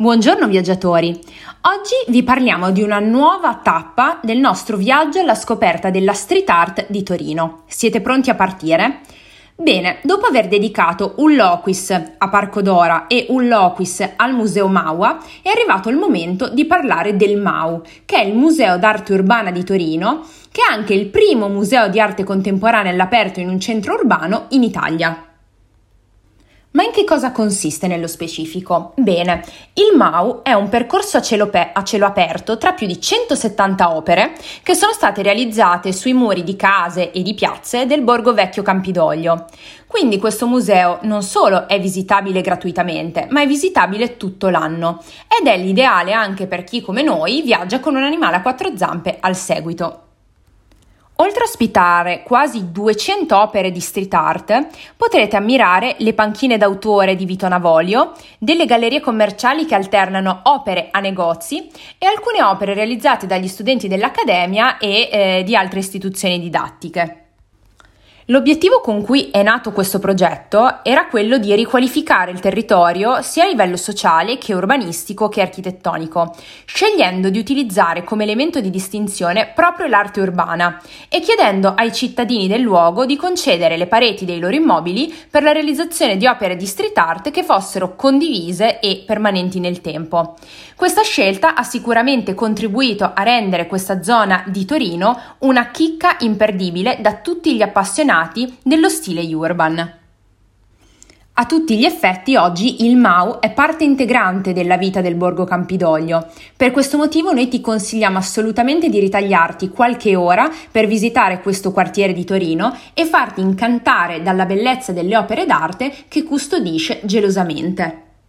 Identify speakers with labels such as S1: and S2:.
S1: Buongiorno viaggiatori! Oggi vi parliamo di una nuova tappa del nostro viaggio alla scoperta della street art di Torino. Siete pronti a partire? Bene, dopo aver dedicato un loquis a Parco Dora e un loquis al Museo Maua, è arrivato il momento di parlare del MAU, che è il Museo d'arte urbana di Torino, che è anche il primo museo di arte contemporanea all'aperto in un centro urbano in Italia. Ma in che cosa consiste nello specifico? Bene, il MAU è un percorso a cielo, pe- a cielo, aperto tra più di 170 opere che sono state realizzate sui muri di case e di piazze del Borgo Vecchio Campidoglio. Quindi questo museo non solo è visitabile gratuitamente, ma è visitabile tutto l'anno ed è l'ideale anche per chi come noi viaggia con un animale a quattro zampe al seguito. Oltre a ospitare quasi 200 opere di street art, potrete ammirare le panchine d'autore di Vito Navolio, delle gallerie commerciali che alternano opere a negozi e alcune opere realizzate dagli studenti dell'Accademia e eh, di altre istituzioni didattiche. L'obiettivo con cui è nato questo progetto era quello di riqualificare il territorio sia a livello sociale che urbanistico che architettonico, scegliendo di utilizzare come elemento di distinzione proprio l'arte urbana e chiedendo ai cittadini del luogo di concedere le pareti dei loro immobili per la realizzazione di opere di street art che fossero condivise e permanenti nel tempo. Questa scelta ha sicuramente contribuito a rendere questa zona di Torino una chicca imperdibile da tutti gli appassionati appassionati dello stile urban. A tutti gli effetti oggi il MAU è parte integrante della vita del Borgo Campidoglio. Per questo motivo noi ti consigliamo assolutamente di ritagliarti qualche ora per visitare questo quartiere di Torino e farti incantare dalla bellezza delle opere d'arte che custodisce gelosamente.